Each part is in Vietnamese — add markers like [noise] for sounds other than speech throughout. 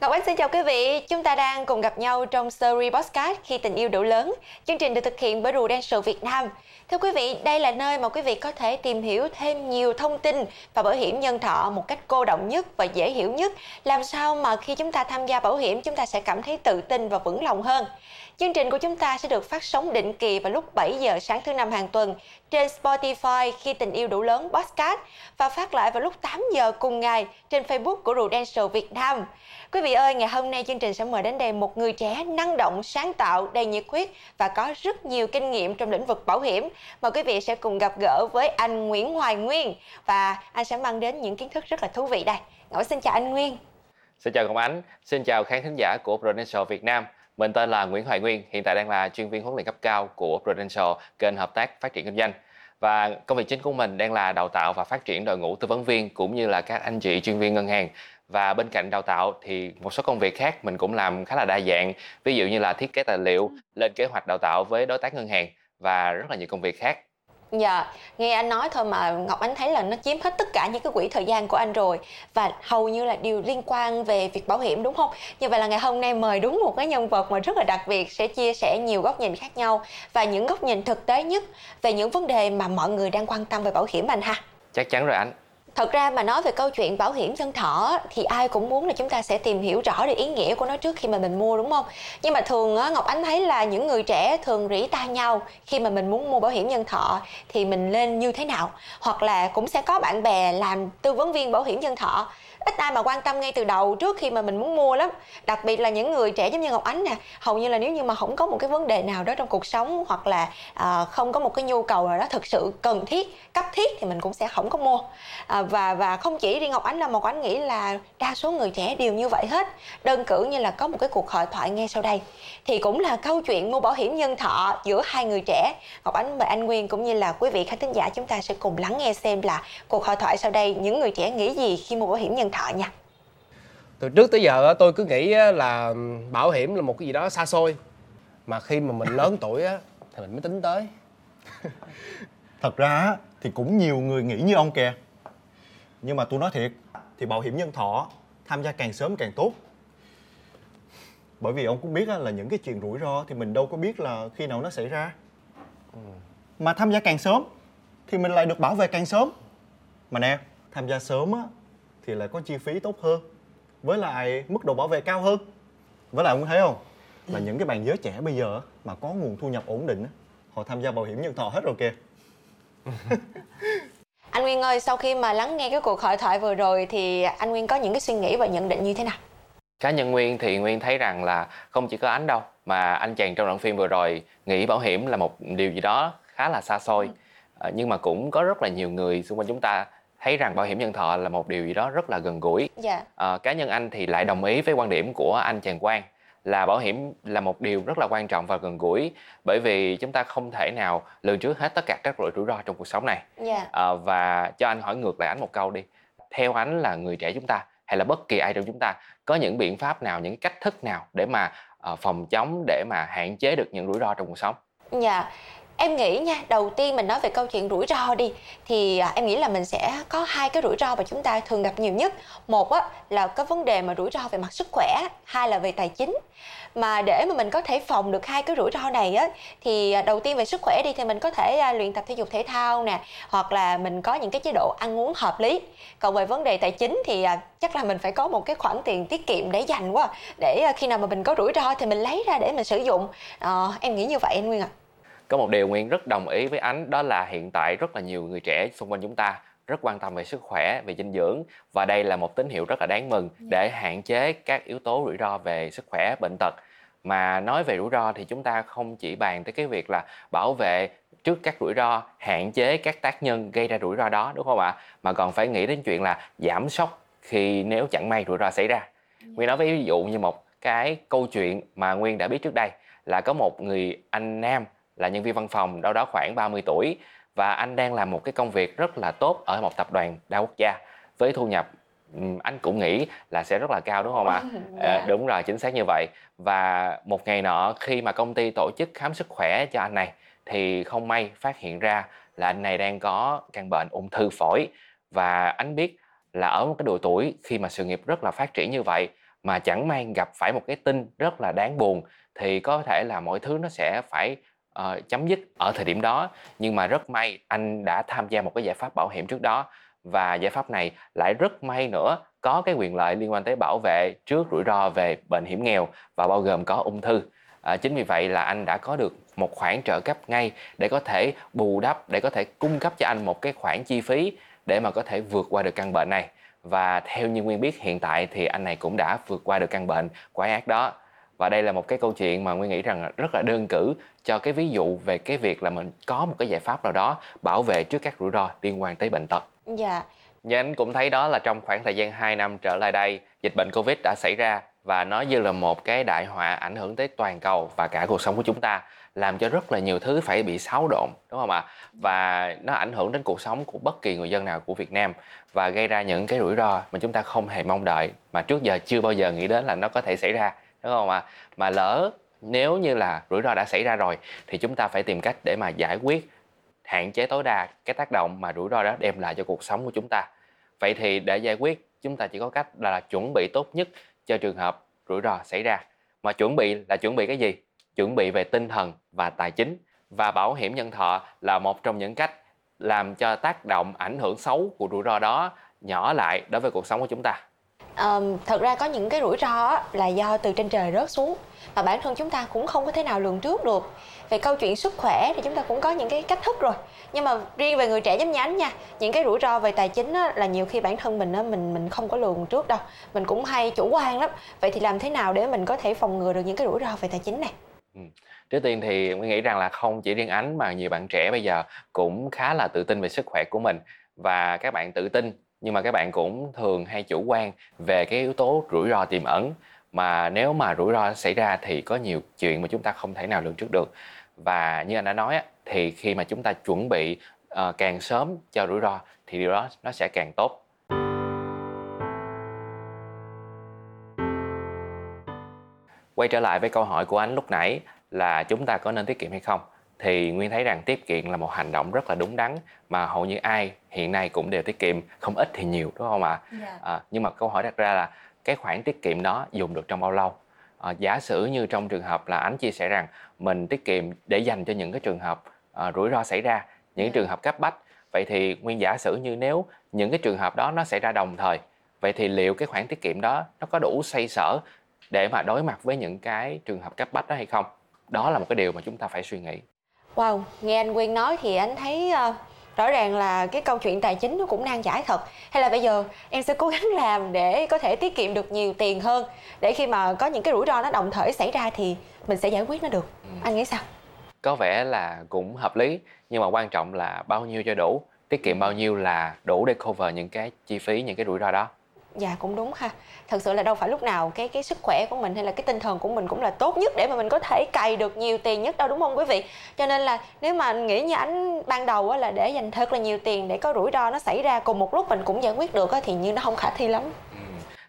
Ngọc Ánh xin chào quý vị, chúng ta đang cùng gặp nhau trong series podcast Khi tình yêu đủ lớn. Chương trình được thực hiện bởi Prudential Việt Nam. Thưa quý vị, đây là nơi mà quý vị có thể tìm hiểu thêm nhiều thông tin và bảo hiểm nhân thọ một cách cô động nhất và dễ hiểu nhất. Làm sao mà khi chúng ta tham gia bảo hiểm chúng ta sẽ cảm thấy tự tin và vững lòng hơn. Chương trình của chúng ta sẽ được phát sóng định kỳ vào lúc 7 giờ sáng thứ năm hàng tuần trên Spotify khi tình yêu đủ lớn podcast và phát lại vào lúc 8 giờ cùng ngày trên Facebook của Prudential Việt Nam. Quý vị ơi, ngày hôm nay chương trình sẽ mời đến đây một người trẻ năng động, sáng tạo, đầy nhiệt huyết và có rất nhiều kinh nghiệm trong lĩnh vực bảo hiểm. Mời quý vị sẽ cùng gặp gỡ với anh Nguyễn Hoài Nguyên và anh sẽ mang đến những kiến thức rất là thú vị đây. Ngẫu xin chào anh Nguyên. Xin chào Ngọc Ánh, xin chào khán thính giả của Prudential Việt Nam. Mình tên là Nguyễn Hoài Nguyên, hiện tại đang là chuyên viên huấn luyện cấp cao của Prudential, kênh hợp tác phát triển kinh doanh. Và công việc chính của mình đang là đào tạo và phát triển đội ngũ tư vấn viên cũng như là các anh chị chuyên viên ngân hàng. Và bên cạnh đào tạo thì một số công việc khác mình cũng làm khá là đa dạng. Ví dụ như là thiết kế tài liệu lên kế hoạch đào tạo với đối tác ngân hàng và rất là nhiều công việc khác. Dạ, nghe anh nói thôi mà Ngọc Ánh thấy là nó chiếm hết tất cả những cái quỹ thời gian của anh rồi. Và hầu như là điều liên quan về việc bảo hiểm đúng không? Như vậy là ngày hôm nay mời đúng một cái nhân vật mà rất là đặc biệt Sẽ chia sẻ nhiều góc nhìn khác nhau. Và những góc nhìn thực tế nhất về những vấn đề mà mọi người đang quan tâm về bảo hiểm anh ha. Chắc chắn rồi anh thật ra mà nói về câu chuyện bảo hiểm nhân thọ thì ai cũng muốn là chúng ta sẽ tìm hiểu rõ được ý nghĩa của nó trước khi mà mình mua, đúng không? Nhưng mà thường á, ngọc ánh thấy là những người trẻ thường rỉ tai nhau khi mà mình muốn mua bảo hiểm nhân thọ thì mình lên như thế nào? Hoặc là cũng sẽ có bạn bè làm tư vấn viên bảo hiểm nhân thọ ít ai mà quan tâm ngay từ đầu trước khi mà mình muốn mua lắm. Đặc biệt là những người trẻ giống như ngọc ánh nè hầu như là nếu như mà không có một cái vấn đề nào đó trong cuộc sống hoặc là à, không có một cái nhu cầu nào đó thực sự cần thiết cấp thiết thì mình cũng sẽ không có mua. À, và và không chỉ riêng ngọc ánh là một ánh nghĩ là đa số người trẻ đều như vậy hết. Đơn cử như là có một cái cuộc hội thoại nghe sau đây. Thì cũng là câu chuyện mua bảo hiểm nhân thọ giữa hai người trẻ. Ngọc ánh mời anh nguyên cũng như là quý vị khán thính giả chúng ta sẽ cùng lắng nghe xem là cuộc hội thoại sau đây những người trẻ nghĩ gì khi mua bảo hiểm nhân thọ nha. Từ trước tới giờ tôi cứ nghĩ là bảo hiểm là một cái gì đó xa xôi. Mà khi mà mình lớn [laughs] tuổi á thì mình mới tính tới. Thật ra thì cũng nhiều người nghĩ như ông kìa. Nhưng mà tôi nói thiệt thì bảo hiểm nhân thọ tham gia càng sớm càng tốt. Bởi vì ông cũng biết là những cái chuyện rủi ro thì mình đâu có biết là khi nào nó xảy ra. Ừ. mà tham gia càng sớm thì mình lại được bảo vệ càng sớm. Mà nè tham gia sớm á thì lại có chi phí tốt hơn. Với lại mức độ bảo vệ cao hơn. Với lại ông thấy không? Là những cái bạn giới trẻ bây giờ mà có nguồn thu nhập ổn định họ tham gia bảo hiểm nhân thọ hết rồi kìa. [laughs] Anh Nguyên ơi sau khi mà lắng nghe cái cuộc hội thoại vừa rồi thì anh Nguyên có những cái suy nghĩ và nhận định như thế nào? Cá nhân Nguyên thì Nguyên thấy rằng là không chỉ có ánh đâu mà anh chàng trong đoạn phim vừa rồi nghĩ bảo hiểm là một điều gì đó khá là xa xôi. À, nhưng mà cũng có rất là nhiều người xung quanh chúng ta thấy rằng bảo hiểm nhân thọ là một điều gì đó rất là gần gũi. Dạ. à, cá nhân anh thì lại đồng ý với quan điểm của anh Trần Quang là bảo hiểm là một điều rất là quan trọng và gần gũi bởi vì chúng ta không thể nào lường trước hết tất cả các loại rủi ro trong cuộc sống này. Yeah. à, và cho anh hỏi ngược lại anh một câu đi. Theo anh là người trẻ chúng ta hay là bất kỳ ai trong chúng ta có những biện pháp nào những cách thức nào để mà uh, phòng chống để mà hạn chế được những rủi ro trong cuộc sống? Dạ. yeah em nghĩ nha đầu tiên mình nói về câu chuyện rủi ro đi thì à, em nghĩ là mình sẽ có hai cái rủi ro mà chúng ta thường gặp nhiều nhất. Một á là có vấn đề mà rủi ro về mặt sức khỏe hai là về tài chính. Mà để mà mình có thể phòng được hai cái rủi ro này á thì à, đầu tiên về sức khỏe đi thì mình có thể à, luyện tập thể dục thể thao nè hoặc là mình có những cái chế độ ăn uống hợp lý. Còn về vấn đề tài chính thì à, chắc là mình phải có một cái khoản tiền tiết kiệm để dành quá để à, khi nào mà mình có rủi ro thì mình lấy ra để mình sử dụng. À, em nghĩ như vậy anh nguyên ạ. à có một điều nguyên rất đồng ý với ánh đó là hiện tại rất là nhiều người trẻ xung quanh chúng ta rất quan tâm về sức khỏe về dinh dưỡng và đây là một tín hiệu rất là đáng mừng dạ. để hạn chế các yếu tố rủi ro về sức khỏe bệnh tật mà nói về rủi ro thì chúng ta không chỉ bàn tới cái việc là bảo vệ trước các rủi ro hạn chế các tác nhân gây ra rủi ro đó đúng không ạ mà còn phải nghĩ đến chuyện là giảm sốc khi nếu chẳng may rủi ro xảy ra dạ. nguyên nói với ví dụ như một cái câu chuyện mà nguyên đã biết trước đây là có một người anh nam là nhân viên văn phòng đâu đó khoảng 30 tuổi và anh đang làm một cái công việc rất là tốt ở một tập đoàn đa quốc gia với thu nhập anh cũng nghĩ là sẽ rất là cao đúng không ạ? À? [laughs] À, đúng rồi, chính xác như vậy. Và một ngày nọ khi mà công ty tổ chức khám sức khỏe cho anh này thì không may phát hiện ra là anh này đang có căn bệnh ung thư phổi và anh biết là ở một cái độ tuổi khi mà sự nghiệp rất là phát triển như vậy mà chẳng may gặp phải một cái tin rất là đáng buồn thì có thể là mọi thứ nó sẽ phải uh, chấm dứt ở thời điểm đó. Nhưng mà rất may anh đã tham gia một cái giải pháp bảo hiểm trước đó. Và giải pháp này lại rất may nữa có cái quyền lợi liên quan tới bảo vệ trước rủi ro về bệnh hiểm nghèo và bao gồm có ung thư. À, chính vì vậy là anh đã có được một khoản trợ cấp ngay để có thể bù đắp để có thể cung cấp cho anh một cái khoản chi phí để mà có thể vượt qua được căn bệnh này. Và theo như nguyên biết hiện tại thì anh này cũng đã vượt qua được căn bệnh quái ác đó và đây là một cái câu chuyện mà nguyên nghĩ rằng rất là đơn cử cho cái ví dụ về cái việc là mình có một cái giải pháp nào đó bảo vệ trước các rủi ro liên quan tới bệnh tật. Dạ. Như anh cũng thấy đó là trong khoảng thời gian 2 năm trở lại đây dịch bệnh covid đã xảy ra và nó như là một cái đại họa ảnh hưởng tới toàn cầu và cả cuộc sống của chúng ta làm cho rất là nhiều thứ phải bị xáo độn đúng không ạ? Và nó ảnh hưởng đến cuộc sống của bất kỳ người dân nào của Việt Nam và gây ra những cái rủi ro mà chúng ta không hề mong đợi mà trước giờ chưa bao giờ nghĩ đến là nó có thể xảy ra đúng không ạ? Mà lỡ nếu như là rủi ro đã xảy ra rồi, thì chúng ta phải tìm cách để mà giải quyết, hạn chế tối đa cái tác động mà rủi ro đó đem lại cho cuộc sống của chúng ta. Vậy thì để giải quyết, chúng ta chỉ có cách là chuẩn bị tốt nhất cho trường hợp rủi ro xảy ra. Mà chuẩn bị là chuẩn bị cái gì? Chuẩn bị về tinh thần và tài chính. Và bảo hiểm nhân thọ là một trong những cách làm cho tác động ảnh hưởng xấu của rủi ro đó nhỏ lại đối với cuộc sống của chúng ta um, thật ra có những cái rủi ro là do từ trên trời rớt xuống. Và bản thân chúng ta cũng không có thể nào lường trước được. Về câu chuyện sức khỏe thì chúng ta cũng có những cái cách thức rồi. Nhưng mà riêng về người trẻ giống nhánh nha những cái rủi ro về tài chính á, là nhiều khi bản thân mình á, mình mình không có lường trước đâu. Mình cũng hay chủ quan lắm. Vậy thì làm thế nào để mình có thể phòng ngừa được những cái rủi ro về tài chính này? Ừ. trước tiên thì mình nghĩ rằng là không chỉ riêng ánh mà nhiều bạn trẻ bây giờ cũng khá là tự tin về sức khỏe của mình. Và các bạn tự tin nhưng mà các bạn cũng thường hay chủ quan về cái yếu tố rủi ro tiềm ẩn. Mà nếu mà rủi ro xảy ra thì có nhiều chuyện mà chúng ta không thể nào lường trước được. Và như anh đã nói thì khi mà chúng ta chuẩn bị uh, càng sớm cho rủi ro thì điều đó nó sẽ càng tốt. Quay trở lại với câu hỏi của anh lúc nãy là chúng ta có nên tiết kiệm hay không? Thì nguyên thấy rằng tiết kiệm là một hành động rất là đúng đắn mà hầu như ai hiện nay cũng đều tiết kiệm không ít thì nhiều đúng không ạ yeah. Dạ. à, nhưng mà câu hỏi đặt ra là cái khoản tiết kiệm đó dùng được trong bao lâu à, giả sử như trong trường hợp là ánh chia sẻ rằng mình tiết kiệm để dành cho những cái trường hợp à, rủi ro xảy ra những yeah. Dạ. trường hợp cấp bách vậy thì nguyên giả sử như nếu những cái trường hợp đó nó xảy ra đồng thời vậy thì liệu cái khoản tiết kiệm đó nó có đủ xoay sở để mà đối mặt với những cái trường hợp cấp bách đó hay không đó là một cái điều mà chúng ta phải suy nghĩ Wow, nghe anh Quyên nói thì anh thấy uh, rõ ràng là cái câu chuyện tài chính nó cũng nan giải thật. Hay là bây giờ em sẽ cố gắng [laughs] làm để có thể tiết kiệm được nhiều tiền hơn. Để khi mà có những cái rủi ro nó đồng thời xảy ra thì mình sẽ giải quyết nó được. Ừ. anh nghĩ sao? Có vẻ là cũng hợp lý nhưng mà quan trọng là bao nhiêu cho đủ. Tiết kiệm bao nhiêu là đủ để cover những cái chi phí những cái rủi ro đó dạ cũng đúng ha. Thật sự là đâu phải lúc nào cái cái sức khỏe của mình hay là cái tinh thần của mình cũng là tốt nhất để mà mình có thể cày được nhiều tiền nhất đâu đúng không quý vị? Cho nên là nếu mà nghĩ như anh ban đầu là để dành thật là nhiều tiền để có rủi ro nó xảy ra cùng một lúc mình cũng giải quyết được thì như nó không khả thi lắm. Ừ.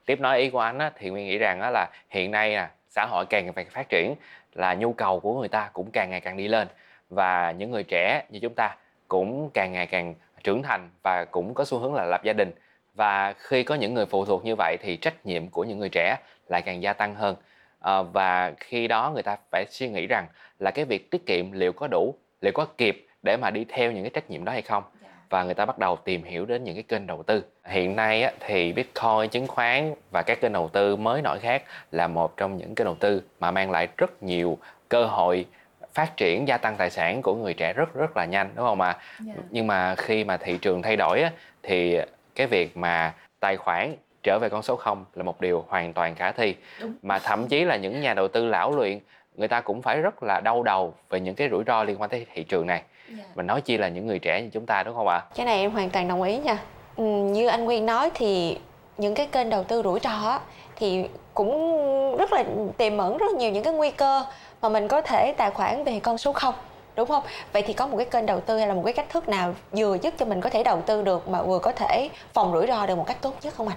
tiếp nói ý của anh thì nguyên nghĩ rằng là hiện nay à, xã hội càng ngày phát triển là nhu cầu của người ta cũng càng ngày càng đi lên và những người trẻ như chúng ta cũng càng ngày càng trưởng thành và cũng có xu hướng là lập gia đình và khi có những người phụ thuộc như vậy thì trách nhiệm của những người trẻ lại càng gia tăng hơn à, và khi đó người ta phải suy nghĩ rằng là cái việc tiết kiệm liệu có đủ liệu có kịp để mà đi theo những cái trách nhiệm đó hay không dạ. và người ta bắt đầu tìm hiểu đến những cái kênh đầu tư hiện nay á, thì bitcoin chứng khoán và các kênh đầu tư mới nổi khác là một trong những kênh đầu tư mà mang lại rất nhiều cơ hội phát triển gia tăng tài sản của người trẻ rất rất là nhanh đúng không ạ yeah. Dạ. nhưng mà khi mà thị trường thay đổi á, thì cái việc mà tài khoản trở về con số 0 là một điều hoàn toàn khả thi Đúng. mà thậm chí là những nhà đầu tư lão luyện người ta cũng phải rất là đau đầu về những cái rủi ro liên quan tới thị trường này yeah. Dạ. mình nói chi là những người trẻ như chúng ta đúng không ạ cái này em hoàn toàn đồng ý nha ừ, như anh Nguyên nói thì những cái kênh đầu tư rủi ro á, thì cũng rất là tiềm ẩn rất nhiều những cái nguy cơ mà mình có thể tài khoản về con số 0 đúng không vậy thì có một cái kênh đầu tư hay là một cái cách thức nào vừa giúp cho mình có thể đầu tư được mà vừa có thể phòng rủi ro được một cách tốt nhất không ạ?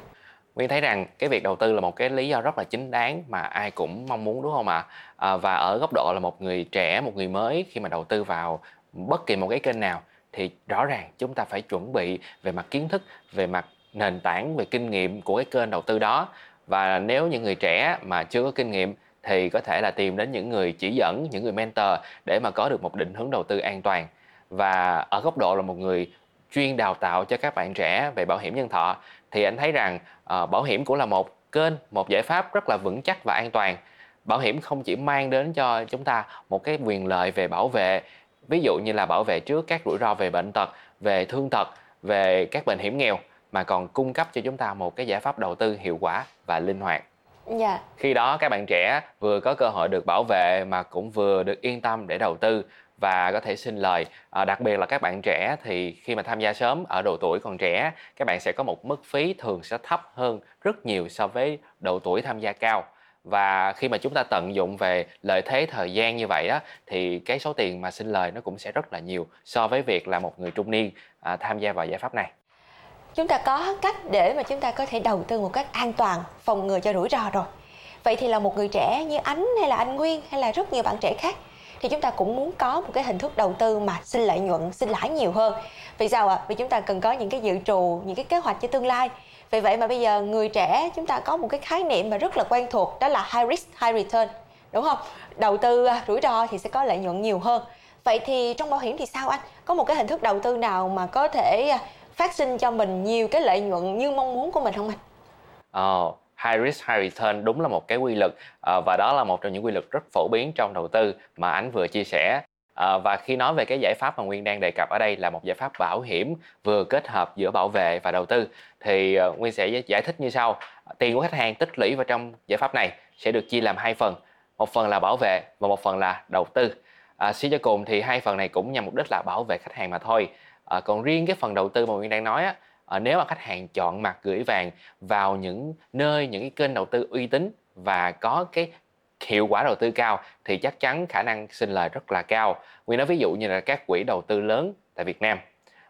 Nguyên thấy rằng cái việc đầu tư là một cái lý do rất là chính đáng mà ai cũng mong muốn đúng không ạ? À? và ở góc độ là một người trẻ, một người mới khi mà đầu tư vào bất kỳ một cái kênh nào thì rõ ràng chúng ta phải chuẩn bị về mặt kiến thức, về mặt nền tảng, về kinh nghiệm của cái kênh đầu tư đó và nếu những người trẻ mà chưa có kinh nghiệm thì có thể là tìm đến những người chỉ dẫn những người mentor để mà có được một định hướng đầu tư an toàn. Và ở góc độ là một người chuyên đào tạo cho các bạn trẻ về bảo hiểm nhân thọ thì anh thấy rằng uh, bảo hiểm cũng là một kênh một giải pháp rất là vững chắc và an toàn. Bảo hiểm không chỉ mang đến cho chúng ta một cái quyền lợi về bảo vệ ví dụ như là bảo vệ trước các rủi ro về bệnh tật về thương tật về các bệnh hiểm nghèo mà còn cung cấp cho chúng ta một cái giải pháp đầu tư hiệu quả và linh hoạt. Dạ. khi đó các bạn trẻ vừa có cơ hội được bảo vệ mà cũng vừa được yên tâm để đầu tư và có thể xin lời. À, đặc biệt là các bạn trẻ thì khi mà tham gia sớm ở độ tuổi còn trẻ các bạn sẽ có một mức phí thường sẽ thấp hơn rất nhiều so với độ tuổi tham gia cao. Và khi mà chúng ta tận dụng về lợi thế thời gian như vậy đó thì cái số tiền mà xin lời nó cũng sẽ rất là nhiều so với việc là một người trung niên à, tham gia vào giải pháp này chúng ta có cách để mà chúng ta có thể đầu tư một cách an toàn, phòng ngừa cho rủi ro rồi. Vậy thì là một người trẻ như ánh hay là anh nguyên hay là rất nhiều bạn trẻ khác, thì chúng ta cũng muốn có một cái hình thức đầu tư mà sinh lợi nhuận sinh lãi nhiều hơn. Vì sao ạ? À? vì chúng ta cần có những cái dự trù, những cái kế hoạch cho tương lai. Vì vậy mà bây giờ người trẻ chúng ta có một cái khái niệm mà rất là quen thuộc, đó là high risk, high return, đúng không? Đầu tư à, rủi ro thì sẽ có lợi nhuận nhiều hơn. Vậy thì trong bảo hiểm thì sao anh? Có một cái hình thức đầu tư nào mà có thể à, phát sinh cho mình nhiều cái lợi nhuận như mong muốn của mình không anh? Oh, ờ, high risk high return đúng là một cái quy luật ờ, và đó là một trong những quy luật rất phổ biến trong đầu tư mà anh vừa chia sẻ. À, và khi nói về cái giải pháp mà nguyên đang đề cập ở đây là một giải pháp bảo hiểm vừa kết hợp giữa bảo vệ và đầu tư thì nguyên sẽ giải thích như sau. Tiền của khách hàng tích lũy vào trong giải pháp này sẽ được chia làm hai phần một phần là bảo vệ và một phần là đầu tư. À, suy cho cùng thì hai phần này cũng nhằm mục đích là bảo vệ khách hàng mà thôi à, còn riêng cái phần đầu tư mà nguyên đang nói á à, nếu mà khách hàng chọn mặt gửi vàng vào những nơi những cái kênh đầu tư uy tín và có cái hiệu quả đầu tư cao thì chắc chắn khả năng sinh lời rất là cao. Nguyên nói ví dụ như là các quỹ đầu tư lớn tại Việt Nam.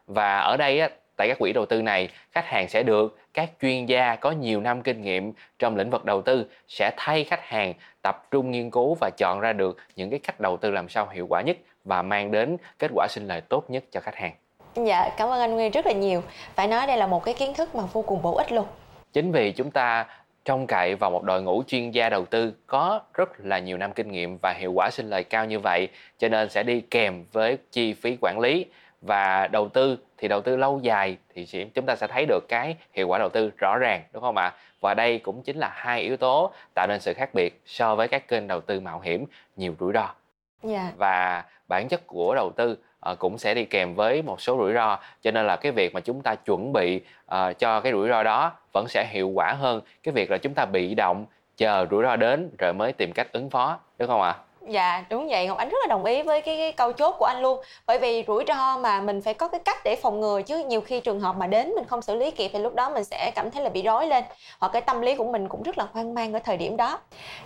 Và ở đây á, tại các quỹ đầu tư này khách hàng sẽ được các chuyên gia có nhiều năm kinh nghiệm trong lĩnh vực đầu tư sẽ thay khách hàng tập trung nghiên cứu và chọn ra được những cái cách đầu tư làm sao hiệu quả nhất và mang đến kết quả sinh lời tốt nhất cho khách hàng. Dạ, cảm ơn anh Nguyên rất là nhiều. Phải nói đây là một cái kiến thức mà vô cùng bổ ích luôn. Chính vì chúng ta trông cậy vào một đội ngũ chuyên gia đầu tư có rất là nhiều năm kinh nghiệm và hiệu quả sinh lời cao như vậy cho nên sẽ đi kèm với chi phí quản lý và đầu tư thì đầu tư lâu dài thì chúng ta sẽ thấy được cái hiệu quả đầu tư rõ ràng đúng không ạ và đây cũng chính là hai yếu tố tạo nên sự khác biệt so với các kênh đầu tư mạo hiểm nhiều rủi ro yeah. Dạ. và bản chất của đầu tư uh, cũng sẽ đi kèm với một số rủi ro cho nên là cái việc mà chúng ta chuẩn bị uh, cho cái rủi ro đó vẫn sẽ hiệu quả hơn cái việc là chúng ta bị động chờ rủi ro đến rồi mới tìm cách ứng phó đúng không ạ à? Dạ đúng vậy. Ngọc ánh rất là đồng ý với cái, cái câu chốt của anh luôn. Bởi vì rủi ro mà mình phải có cái cách để phòng ngừa chứ nhiều khi trường hợp mà đến mình không xử lý kịp thì lúc đó mình sẽ cảm thấy là bị rối lên. Hoặc cái tâm lý của mình cũng rất là hoang mang ở thời điểm đó.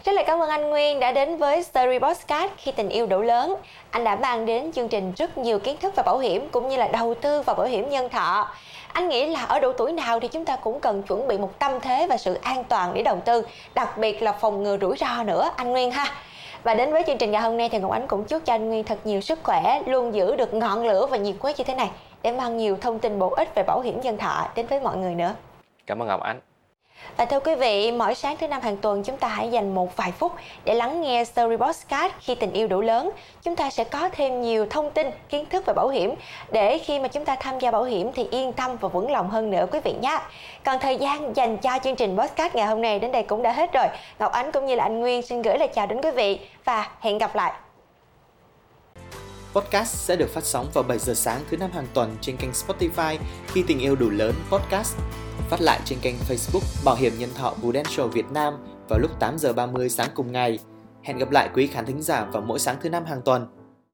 Rất là cảm ơn anh nguyên đã đến với story podcast khi tình yêu đủ lớn. Anh đã mang đến chương trình rất nhiều kiến thức về bảo hiểm cũng như là đầu tư vào bảo hiểm nhân thọ. Anh nghĩ là ở độ tuổi nào thì chúng ta cũng cần chuẩn bị một tâm thế và sự an toàn để đầu tư đặc biệt là phòng ngừa rủi ro nữa. Anh nguyên ha và đến với chương trình ngày hôm nay thì Ngọc Ánh cũng chúc cho anh Nguyên thật nhiều sức khỏe, luôn giữ được ngọn lửa và nhiệt huyết như thế này để mang nhiều thông tin bổ ích về bảo hiểm nhân thọ đến với mọi người nữa. Cảm ơn Ngọc Ánh. Và thưa quý vị, mỗi sáng thứ năm hàng tuần chúng ta hãy dành một vài phút để lắng nghe Story Postcard khi tình yêu đủ lớn. Chúng ta sẽ có thêm nhiều thông tin, kiến thức về bảo hiểm để khi mà chúng ta tham gia bảo hiểm thì yên tâm và vững lòng hơn nữa quý vị nhé. Còn thời gian dành cho chương trình Postcard ngày hôm nay đến đây cũng đã hết rồi. Ngọc Ánh cũng như là anh Nguyên xin gửi lời chào đến quý vị và hẹn gặp lại. Podcast sẽ được phát sóng vào 7 giờ sáng thứ năm hàng tuần trên kênh Spotify khi tình yêu đủ lớn podcast phát lại trên kênh Facebook Bảo hiểm nhân thọ Prudential Việt Nam vào lúc 8 giờ 30 sáng cùng ngày. Hẹn gặp lại quý khán thính giả vào mỗi sáng thứ năm hàng tuần.